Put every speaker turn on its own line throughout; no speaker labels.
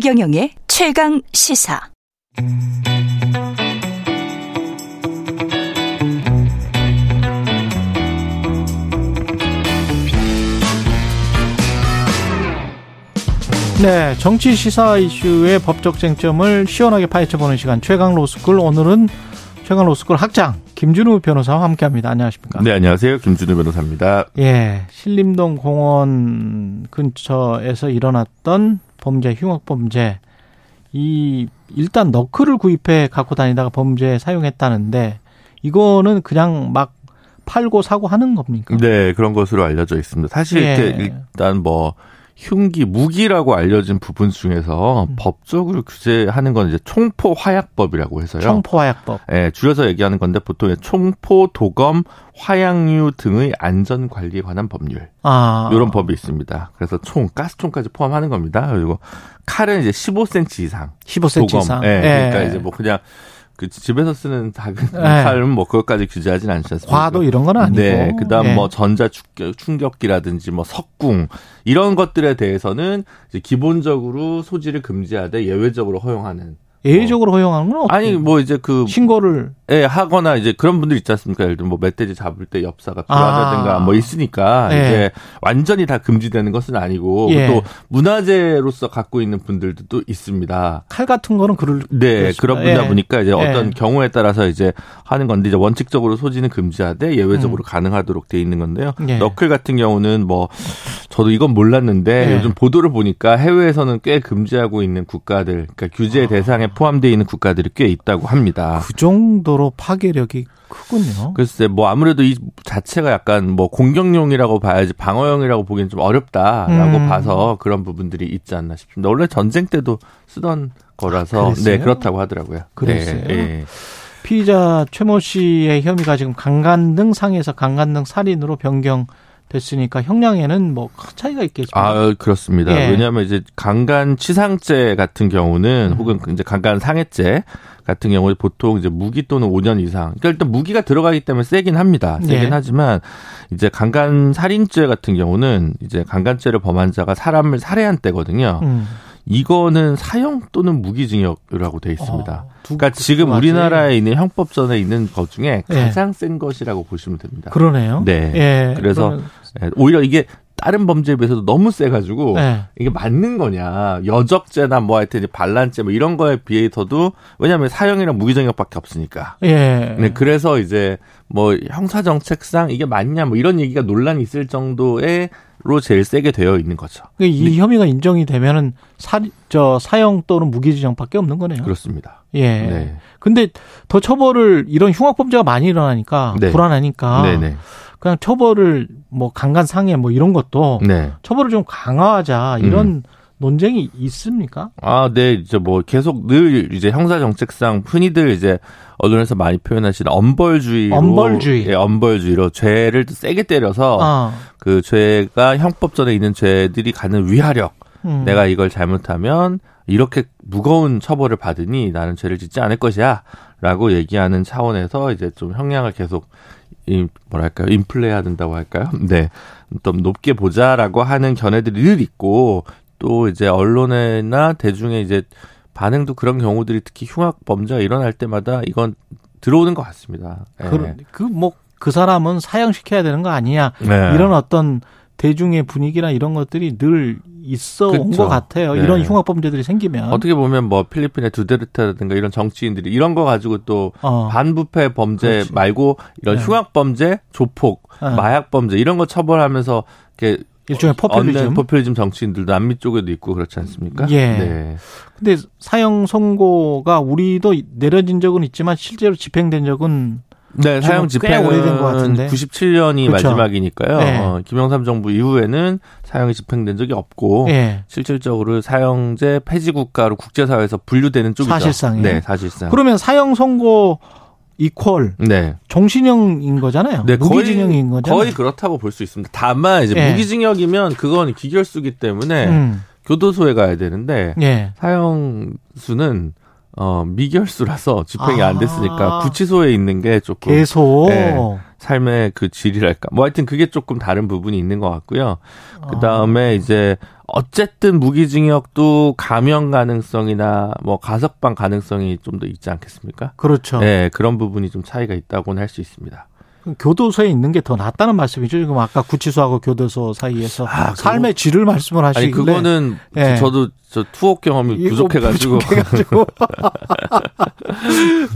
최경영의 최강 시사.
네, 정치 시사 이슈의 법적 쟁점을 시원하게 파헤쳐보는 시간 최강 로스쿨 오늘은 최강 로스쿨 학장 김준우 변호사와 함께합니다. 안녕하십니까?
네, 안녕하세요. 김준우 변호사입니다.
예, 신림동 공원 근처에서 일어났던 범죄, 흉악 범죄. 이 일단 너클을 구입해 갖고 다니다가 범죄에 사용했다는데 이거는 그냥 막 팔고 사고 하는 겁니까?
네, 그런 것으로 알려져 있습니다. 사실 예. 일단 뭐 흉기, 무기라고 알려진 부분 중에서 음. 법적으로 규제하는 건 이제 총포 화약법이라고 해서요.
총포 화약법.
예, 네, 줄여서 얘기하는 건데 보통 총포, 도검, 화약류 등의 안전 관리에 관한 법률. 아. 이런 법이 있습니다. 그래서 총, 가스총까지 포함하는 겁니다. 그리고 칼은 이제 15cm 이상.
15cm 도검. 이상.
예, 네, 그러니까 이제 뭐 그냥 그 집에서 쓰는 작은 네. 칼은 뭐 그것까지 규제하진 않습니까?
과도 이런 건 아니고.
네. 그다음 네. 뭐 전자 충격, 기라든지 뭐 석궁 이런 것들에 대해서는 이제 기본적으로 소지를 금지하되 예외적으로 허용하는
예외적으로 허용하는 건?
아니 뭐 이제 그
신고를
예 하거나 이제 그런 분들 있지 않습니까? 예를 들면 뭐 멧돼지 잡을 때 엽사가 필요하다든가 아. 뭐 있으니까 예. 이제 완전히 다 금지되는 것은 아니고 예. 또 문화재로서 갖고 있는 분들도 또 있습니다.
칼 같은 거는 그럴
네 그런 분다 예. 보니까 이제 어떤 예. 경우에 따라서 이제 하는 건데 이제 원칙적으로 소지는 금지하되 예외적으로 음. 가능하도록 돼 있는 건데요. 예. 너클 같은 경우는 뭐 저도 이건 몰랐는데 예. 요즘 보도를 보니까 해외에서는 꽤 금지하고 있는 국가들 그러니까 규제 아. 대상에 포함되어 있는 국가들이 꽤 있다고 합니다.
그 정도로 파괴력이 크군요.
글쎄, 뭐 아무래도 이 자체가 약간 뭐 공격용이라고 봐야지 방어용이라고 보기엔 좀 어렵다라고 음. 봐서 그런 부분들이 있지 않나 싶습니다. 원래 전쟁 때도 쓰던 거라서 아, 네 그렇다고 하더라고요.
그랬어요. 네, 네. 피의자 최모 씨의 혐의가 지금 강간등 상에서 강간등 살인으로 변경 됐으니까 형량에는 뭐 큰 차이가 있겠죠.
아 그렇습니다. 예. 왜냐하면 이제 강간 치상죄 같은 경우는 음. 혹은 이제 강간 상해죄 같은 경우에 보통 이제 무기 또는 5년 이상. 그러니까 일단 무기가 들어가기 때문에 세긴 합니다. 세긴 예. 하지만 이제 강간 살인죄 같은 경우는 이제 강간죄를 범한 자가 사람을 살해한 때거든요. 음. 이거는 사형 또는 무기징역이라고 돼 있습니다. 어, 그러니까 지금 우리나라에 있는 형법전에 있는 것 중에 예. 가장 예. 센 것이라고 보시면 됩니다.
그러네요.
네. 예. 그래서 예, 오히려 이게 다른 범죄에 비해서도 너무 세가지고 네. 이게 맞는 거냐 여적죄나 뭐 하여튼 반란죄 뭐 이런 거에 비해서도 왜냐하면 사형이랑 무기징역밖에 없으니까. 예. 네, 그래서 이제 뭐 형사 정책상 이게 맞냐 뭐 이런 얘기가 논란이 있을 정도의 로 제일 세게 되어 있는 거죠.
그러니까 이 네. 혐의가 인정이 되면은 사, 저 사형 또는 무기징역밖에 없는 거네요.
그렇습니다.
예. 네. 근데 더 처벌을 이런 흉악범죄가 많이 일어나니까 네. 불안하니까 네네. 네. 그냥 처벌을 뭐 강간 상해 뭐 이런 것도 네. 처벌을 좀 강화하자 이런 음. 논쟁이 있습니까?
아, 네. 이제 뭐 계속 늘 이제 형사 정책상 흔히들 이제 언론에서 많이 표현하시는 엄벌주의로
엄벌주의.
예, 엄벌주의로 죄를 세게 때려서 어. 그 죄가 형법전에 있는 죄들이 가는 위하력. 음. 내가 이걸 잘못하면 이렇게 무거운 처벌을 받으니 나는 죄를 짓지 않을 것이야라고 얘기하는 차원에서 이제 좀 형량을 계속 이 뭐랄까요 인플레해야 된다고 할까요? 네, 좀 높게 보자라고 하는 견해들이 늘 있고 또 이제 언론이나 대중의 이제 반응도 그런 경우들이 특히 흉악 범죄가 일어날 때마다 이건 들어오는 것 같습니다.
네. 그뭐그 그, 뭐, 그 사람은 사형시켜야 되는 거 아니냐 네. 이런 어떤 대중의 분위기나 이런 것들이 늘 있어 온것 같아요. 네. 이런 흉악 범죄들이 생기면
어떻게 보면 뭐 필리핀의 두데르테라든가 이런 정치인들이 이런 거 가지고 또 어. 반부패 범죄 그렇지. 말고 이런 네. 흉악 범죄, 조폭, 네. 마약 범죄 이런 거 처벌하면서 이렇게
일종의 포퓰리즘
포퓰리즘 정치인들도 남미 쪽에도 있고 그렇지 않습니까?
예. 네. 근데 사형 선고가 우리도 내려진 적은 있지만 실제로 집행된 적은
네, 사형 집행은 오래된 것 같은데. 97년이 그렇죠. 마지막이니까요. 네. 어, 김영삼 정부 이후에는 사형이 집행된 적이 없고 네. 실질적으로 사형제 폐지 국가로 국제사회에서 분류되는 쪽이죠.
사실상.
네, 사실상.
그러면 사형 선고 이퀄 네. 정신형인 거잖아요. 네, 무기징역인 거잖아요.
거의 그렇다고 볼 수 있습니다. 다만 이제 네. 무기징역이면 그건 기결수기 때문에 음. 교도소에 가야 되는데 네. 사형수는 어, 미결수라서 집행이 아. 안 됐으니까 구치소에 있는 게 조금
계속 네,
삶의 그 질이랄까. 뭐 하여튼 그게 조금 다른 부분이 있는 것 같고요. 그 다음에 아. 이제 어쨌든 무기징역도 감형 가능성이나 뭐 가석방 가능성이 좀 더 있지 않겠습니까?
그렇죠.
네, 그런 부분이 좀 차이가 있다고는 할 수 있습니다.
교도소에 있는 게 더 낫다는 말씀이죠. 지금 아까 구치소하고 교도소 사이에서 아, 삶의 질을 말씀을 하시길래 아니
그거는 네. 저도 저 투옥 경험이 부족해가지고. 부족해가지고.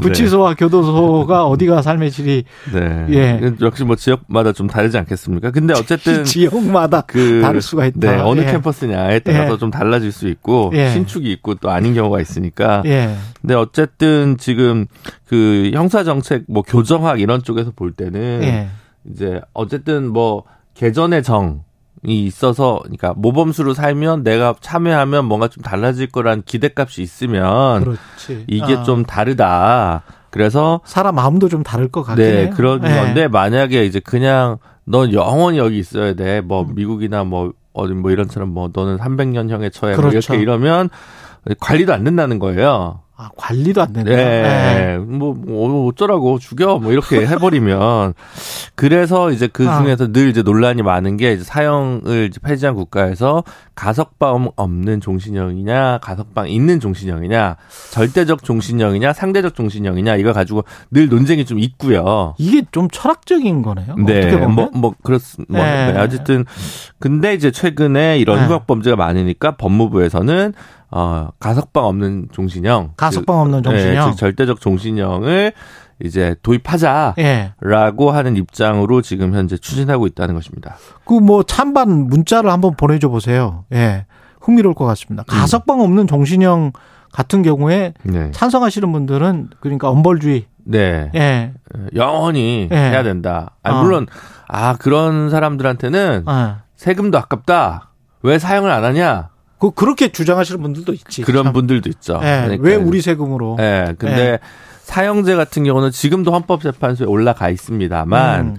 구치소와 네. 교도소가 어디가 삶의 질이.
네. 예. 역시 뭐 지역마다 좀 다르지 않겠습니까? 근데 어쨌든.
지역마다 그, 다를 수가 있다.
네. 어느 예. 캠퍼스냐에 따라서 예. 좀 달라질 수 있고. 예. 신축이 있고 또 아닌 경우가 있으니까. 예. 근데 어쨌든 지금 그 형사 정책 뭐 교정학 이런 쪽에서 볼 때는. 예. 이제 어쨌든 뭐 개전의 정. 이 있어서 그러니까 모범수로 살면 내가 참여하면 뭔가 좀 달라질 거란 기대값이 있으면 그렇지. 이게 아. 좀 다르다. 그래서
사람 마음도 좀 다를 것 같긴
네, 해요. 그런 네. 건데 만약에 이제 그냥 넌 영원히 여기 있어야 돼. 뭐 음. 미국이나 뭐 어디 뭐 이런처럼 뭐 너는 300년 형에 처해 그렇죠. 뭐 이렇게. 이러면 관리도 안 된다는 거예요.
아, 관리도 안 된다.
네. 네. 뭐, 뭐, 어쩌라고 죽여 뭐 이렇게 해버리면 그래서 이제 그 아. 중에서 아. 늘 이제 논란이 많은 게 이제 사형을 이제 폐지한 국가에서 가석방 없는 종신형이냐 가석방 있는 종신형이냐 절대적 종신형이냐 상대적 종신형이냐 이거 가지고 늘 논쟁이 좀 있고요.
이게 좀 철학적인 거네요.
네. 뭐, 뭐 그렇습니다. 뭐, 네. 네. 어쨌든 근데 이제 최근에 이런 네. 흉악 범죄가 많으니까 법무부에서는 어, 가석방 없는 종신형.
가석방 없는 그, 종신형.
네, 절대적 종신형을 이제 도입하자라고 예. 하는 입장으로 지금 현재 추진하고 있다는 것입니다.
그 뭐 찬반 문자를 한번 보내줘 보세요. 예. 흥미로울 것 같습니다. 음. 가석방 없는 종신형 같은 경우에 네. 찬성하시는 분들은 그러니까 엄벌주의.
네. 예. 영원히 예. 해야 된다. 아, 어. 물론 아 그런 사람들한테는 어. 세금도 아깝다. 왜 사용을 안 하냐?
그 그렇게 주장하시는 분들도 있지.
그런 참. 분들도 있죠.
네, 그러니까. 왜 우리 세금으로?
네, 근데 네. 사형제 같은 경우는 지금도 헌법재판소에 올라가 있습니다만 음.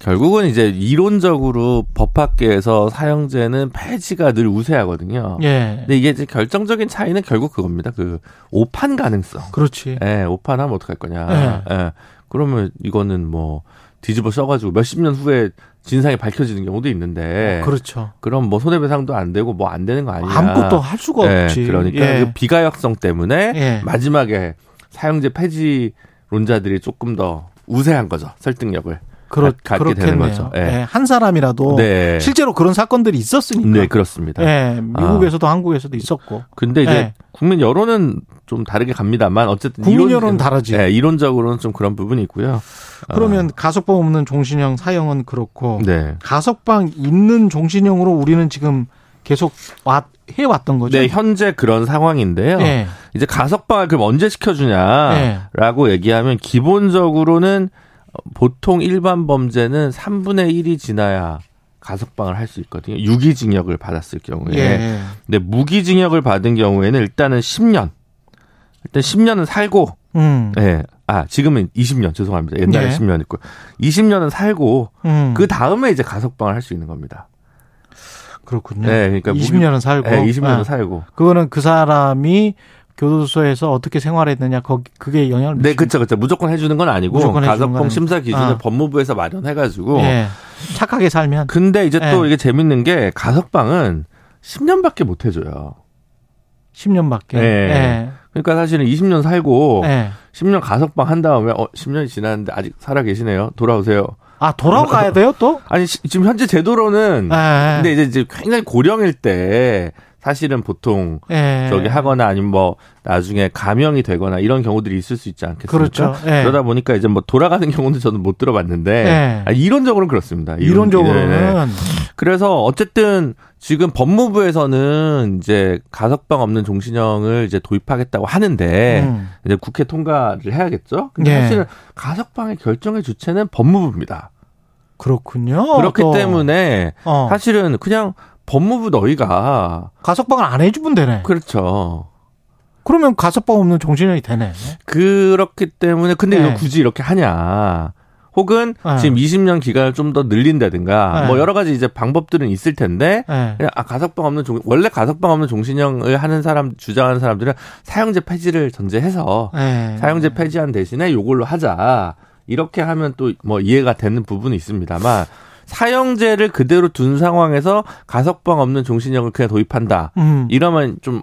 결국은 이제 이론적으로 법학계에서 사형제는 폐지가 늘 우세하거든요. 예. 근데 이게 이제 결정적인 차이는 결국 그겁니다. 그 오판 가능성.
그렇지.
예, 오판하면 어떡할 거냐. 예. 예. 그러면 이거는 뭐 뒤집어 써가지고 몇십 년 후에 진상이 밝혀지는 경우도 있는데.
어, 그렇죠.
그럼 뭐 손해배상도 안 되고 뭐 안 되는 거 아니야.
아무것도 할 수가 네, 없지.
그러니까 예. 그 비가역성 때문에 예. 마지막에 사형제 폐지론자들이 조금 더 우세한 거죠. 설득력을. 그렇, 갖게 되는 거죠. 예.
네. 한 사람이라도 네. 실제로 그런 사건들이 있었으니까.
네, 그렇습니다.
예, 미국에서도 아. 한국에서도 있었고.
근데 이제 예. 국민 여론은 좀 다르게 갑니다만 어쨌든
국민 이론, 여론은 다르지.
네, 이론적으로는 좀 그런 부분이 있고요.
그러면 아. 가석방 없는 종신형 사형은 그렇고 네. 가석방 있는 종신형으로 우리는 지금 계속 왔 해왔던 거죠.
네, 현재 그런 상황인데요. 네. 이제 가석방을 그럼 언제 시켜주냐라고 네. 얘기하면 기본적으로는 보통 일반 범죄는 3분의 1이 지나야 가석방을 할 수 있거든요. 유기징역을 받았을 경우에. 예. 근데 무기징역을 받은 경우에는 일단은 10년. 일단 10년은 살고, 음. 예. 아, 지금은 20년, 죄송합니다. 옛날에 예. 10년 있고. 20년은 살고, 음. 그 다음에 이제 가석방을 할 수 있는 겁니다.
그렇군요. 네, 그러니까 20년은 살고.
네, 20년은 아. 살고.
그거는 그 사람이 교도소에서 어떻게 생활했느냐 거기 그게 영향을
네, 그렇죠, 그렇죠. 무조건 해주는 건 아니고 가석방 심사 기준을 아. 법무부에서 마련해가지고 네.
착하게 살면.
근데 이제 네. 또 이게 재밌는 게 가석방은 10년밖에 못 해줘요.
10년밖에. 네.
네. 그러니까 사실은 20년 살고 네. 10년 가석방 한 다음에 어 10년이 지났는데 아직 살아 계시네요. 돌아오세요.
아 돌아가야 돼요 또?
아니 지금 현재 제도로는 네. 근데 이제 굉장히 고령일 때 사실은 보통 예. 저기 하거나 아니면 뭐 나중에 감형이 되거나 이런 경우들이 있을 수 있지 않겠습니까?
그렇죠. 예.
그러다 보니까 이제 뭐 돌아가는 경우는 저는 못 들어봤는데 예. 아, 이론적으로는 그렇습니다.
이론 적으로는 네.
그래서 어쨌든 지금 법무부에서는 이제 가석방 없는 종신형을 이제 도입하겠다고 하는데 음. 이제 국회 통과를 해야겠죠. 근데 예. 사실 가석방의 결정의 주체는 법무부입니다.
그렇군요.
그렇기 또. 때문에 어. 사실은 그냥 법무부 너희가
가석방을 안 해주면 되네.
그렇죠.
그러면 가석방 없는 종신형이 되네.
그렇기 때문에 근데 네. 이거 굳이 이렇게 하냐? 혹은 네. 지금 20년 기간을 좀 더 늘린다든가 네. 뭐 여러 가지 이제 방법들은 있을 텐데 네. 그냥 아 가석방 없는 종 원래 가석방 없는 종신형을 하는 사람 주장하는 사람들은 사형제 폐지를 전제해서 네. 사형제 폐지한 대신에 요걸로 하자 이렇게 하면 또 뭐 이해가 되는 부분이 있습니다만 사형제를 그대로 둔 상황에서 가석방 없는 종신형을 그냥 도입한다. 음. 이러면 좀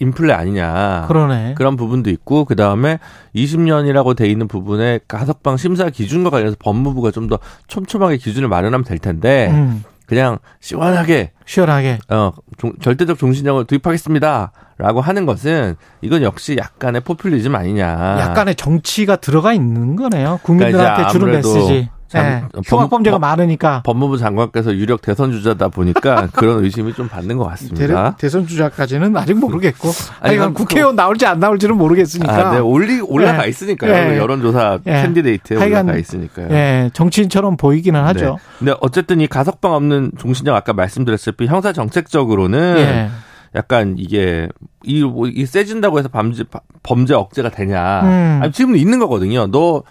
인플레 아니냐.
그러네.
그런 부분도 있고 그 다음에 20년이라고 돼 있는 부분에 가석방 심사 기준과 관련해서 법무부가 좀 더 촘촘하게 기준을 마련하면 될 텐데 음. 그냥 시원하게
시원하게
어 종, 절대적 종신형을 도입하겠습니다라고 하는 것은 이건 역시 약간의 포퓰리즘 아니냐.
약간의 정치가 들어가 있는 거네요. 국민들한테 그러니까 주는 메시지. 네. 흉악범죄가 많으니까
법무부 장관께서 유력 대선 주자다 보니까 그런 의심이 좀 받는 것 같습니다.
대, 선 주자까지는 아직 모르겠고, 아니, 그 국회의원 나올지 안 나올지는 모르겠으니까.
아, 네, 올리 올라가 네. 있으니까요. 네. 여론조사 네. candidate에 올라가 있으니까요.
네, 정치인처럼 보이기는 네. 하죠.
근데 어쨌든 이 가석방 없는 종신형 아까 말씀드렸을피 형사 정책적으로는. 약간 이게 이, 뭐, 이 세진다고 해서 범죄 범죄 억제가 되냐? 음. 아니 지금 있는 거거든요. 너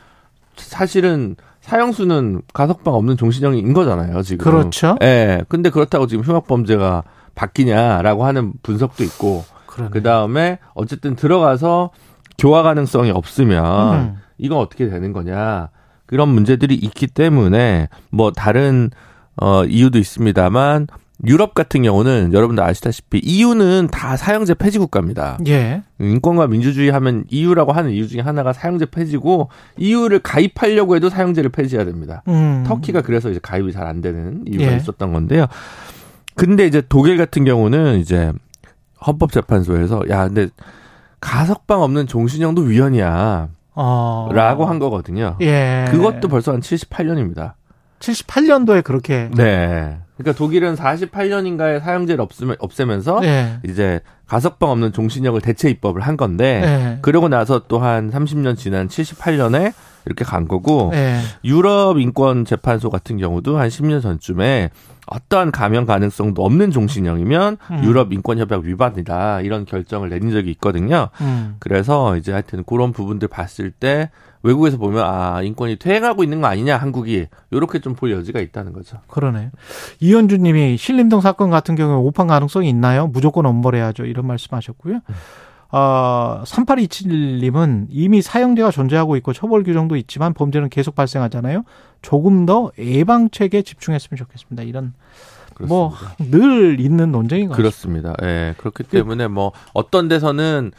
사실은 사형수는 가석방 없는 종신형인 거잖아요, 지금.
그렇죠.
예. 네, 근데 그렇다고 지금 흉악범죄가 바뀌냐라고 하는 분석도 있고. 그 다음에 어쨌든 들어가서 교화 가능성이 없으면 음. 이건 어떻게 되는 거냐. 그런 문제들이 있기 때문에 뭐 다른 어 이유도 있습니다만 유럽 같은 경우는 여러분들 아시다시피 EU는 다 사형제 폐지 국가입니다.
예.
인권과 민주주의 하면 EU라고 하는 이유 중에 하나가 사형제 폐지고 EU를 가입하려고 해도 사형제를 폐지해야 됩니다. 음. 터키가 그래서 이제 가입이 잘 안 되는 이유가 예. 있었던 건데요. 근데 이제 독일 같은 경우는 이제 헌법재판소에서 야, 근데 가석방 없는 종신형도 위헌이야. 어. 라고 한 거거든요.
예.
그것도 벌써 한 78년입니다.
78년도에 그렇게.
네. 그러니까 독일은 48년인가에 사형제를 없으면, 없애면서 네. 이제 가석방 없는 종신형을 대체 입법을 한 건데 네. 그러고 나서 또 한 30년 지난 78년에 이렇게 간 거고 네. 유럽 인권 재판소 같은 경우도 한 10년 전쯤에 어떠한 감형 가능성도 없는 종신형이면 음. 유럽 인권 협약 위반이다 이런 결정을 내린 적이 있거든요. 음. 그래서 이제 하여튼 그런 부분들 봤을 때 외국에서 보면 아 인권이 퇴행하고 있는 거 아니냐 한국이 이렇게 좀 볼 여지가 있다는 거죠.
그러네요. 이현주님이 신림동 사건 같은 경우에 오판 가능성이 있나요? 무조건 엄벌해야죠. 이런 말씀하셨고요. 음. 어, 3827님은 이미 사형제가 존재하고 있고 처벌 규정도 있지만 범죄는 계속 발생하잖아요. 조금 더 예방책에 집중했으면 좋겠습니다. 이런 뭐 늘 있는 논쟁인 것
같습니다. 그렇습니다. 예. 네, 그렇기 때문에 뭐 어떤 데서는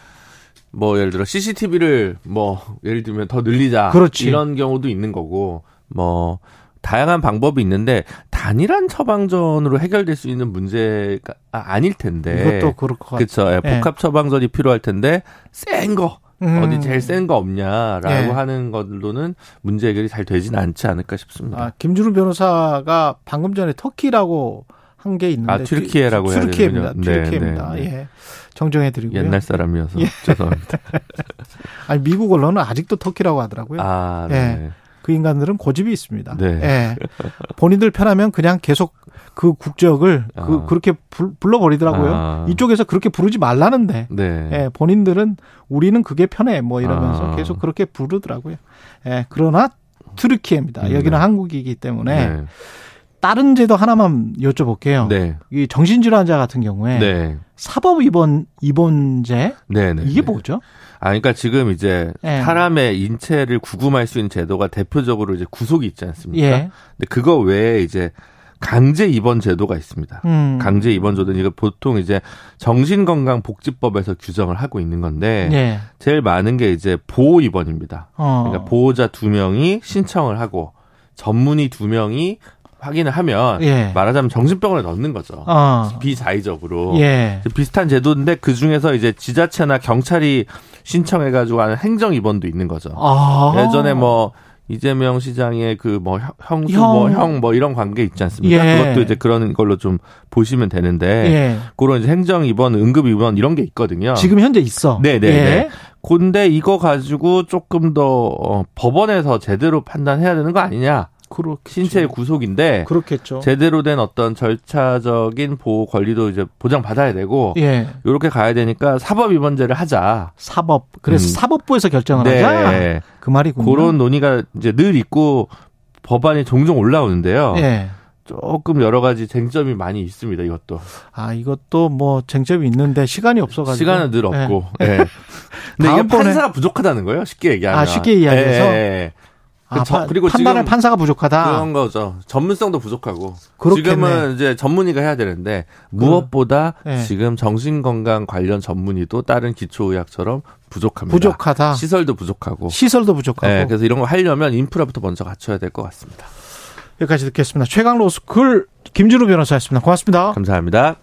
뭐 예를 들어 CCTV를 뭐 예를 들면 더 늘리자 그렇지. 이런 경우도 있는 거고 뭐 다양한 방법이 있는데 단일한 처방전으로 해결될 수 있는 문제가 아닐 텐데
이것도 그럴 것
같아요. 그렇죠. 예, 복합 처방전이 필요할 텐데 센 거. 음. 어디 제일 센 거 없냐라고 네. 하는 것로는 문제 해결이 잘 되지는 않지 않을까 싶습니다.
아, 김준우 변호사가 방금 전에 터키라고 한 게 있는데
아, 튀르키예라고 해야
튀르키예입니다. 튀르키예입니다. 네, 네, 네. 예. 정정해 드리고요.
옛날 사람이어서 예. 죄송합니다.
아니 미국 언론은 아직도 터키라고 하더라고요.
아, 네. 예.
그 인간들은 고집이 있습니다. 네. 예. 본인들 편하면 그냥 계속 그 국적을 그, 아. 그 그렇게 불, 불러버리더라고요. 아. 이쪽에서 그렇게 부르지 말라는데 네. 예, 본인들은 우리는 그게 편해 뭐 이러면서 아. 계속 그렇게 부르더라고요. 예, 그러나 투르키예입니다. 음, 여기는 네. 한국이기 때문에 네. 다른 제도 하나만 여쭤볼게요. 네. 이 정신질환자 같은 경우에 네. 사법 입원 입원제 네, 네 이게 네. 뭐죠?
아, 그러니까 지금 이제 예. 사람의 인체를 구금할 수 있는 제도가 대표적으로 이제 구속이 있지 않습니까? 예. 근데 그거 외에 이제 강제 입원 제도가 있습니다. 음. 강제 입원 제도는 이거 보통 이제 정신건강복지법에서 규정을 하고 있는 건데 예. 제일 많은 게 이제 보호 입원입니다. 어. 그러니까 보호자 두 명이 신청을 하고 전문의 두 명이 확인을 하면 예. 말하자면 정신병원에 넣는 거죠. 어. 비자의적으로 예. 비슷한 제도인데 그 중에서 이제 지자체나 경찰이 신청해가지고 하는 행정 입원도 있는 거죠. 아. 예전에 뭐 이재명 시장의 그 뭐 형수 뭐형뭐 이런 관계 있지 않습니까? 예. 그것도 이제 그런 걸로 좀 보시면 되는데 예. 그런 이제 행정 입원, 응급 입원 이런 게 있거든요.
지금 현재 있어.
네, 네, 예. 네. 근데 이거 가지고 조금 더 어, 법원에서 제대로 판단해야 되는 거 아니냐? 그렇겠죠. 신체의 구속인데 그렇겠죠. 제대로 된 어떤 절차적인 보호 권리도 이제 보장 받아야 되고 예. 이렇게 가야 되니까 사법 위반제를 하자.
사법 그래서 음. 사법부에서 결정을 네. 하자. 그 말이군요.
그런 논의가 이제 늘 있고 법안이 종종 올라오는데요. 예. 조금 여러 가지 쟁점이 많이 있습니다. 이것도.
아 이것도 뭐 쟁점이 있는데 시간이 없어가지고
시간은 늘 없고. 예. 네. 근데 이게 판사가 부족하다는 거예요. 쉽게 얘기하면.
아 쉽게 이야기해서. 예. 아, 저, 그리고 판단할 판사가 부족하다.
그런 거죠. 전문성도 부족하고. 그렇겠네. 지금은 이제 전문의가 해야 되는데 무엇보다 네. 지금 정신건강 관련 전문의도 다른 기초의학처럼 부족합니다.
부족하다.
시설도 부족하고.
시설도 부족하고. 네,
그래서 이런 거 하려면 인프라부터 먼저 갖춰야 될 것 같습니다.
여기까지 듣겠습니다. 최강 로스쿨 김준우 변호사였습니다. 고맙습니다.
감사합니다.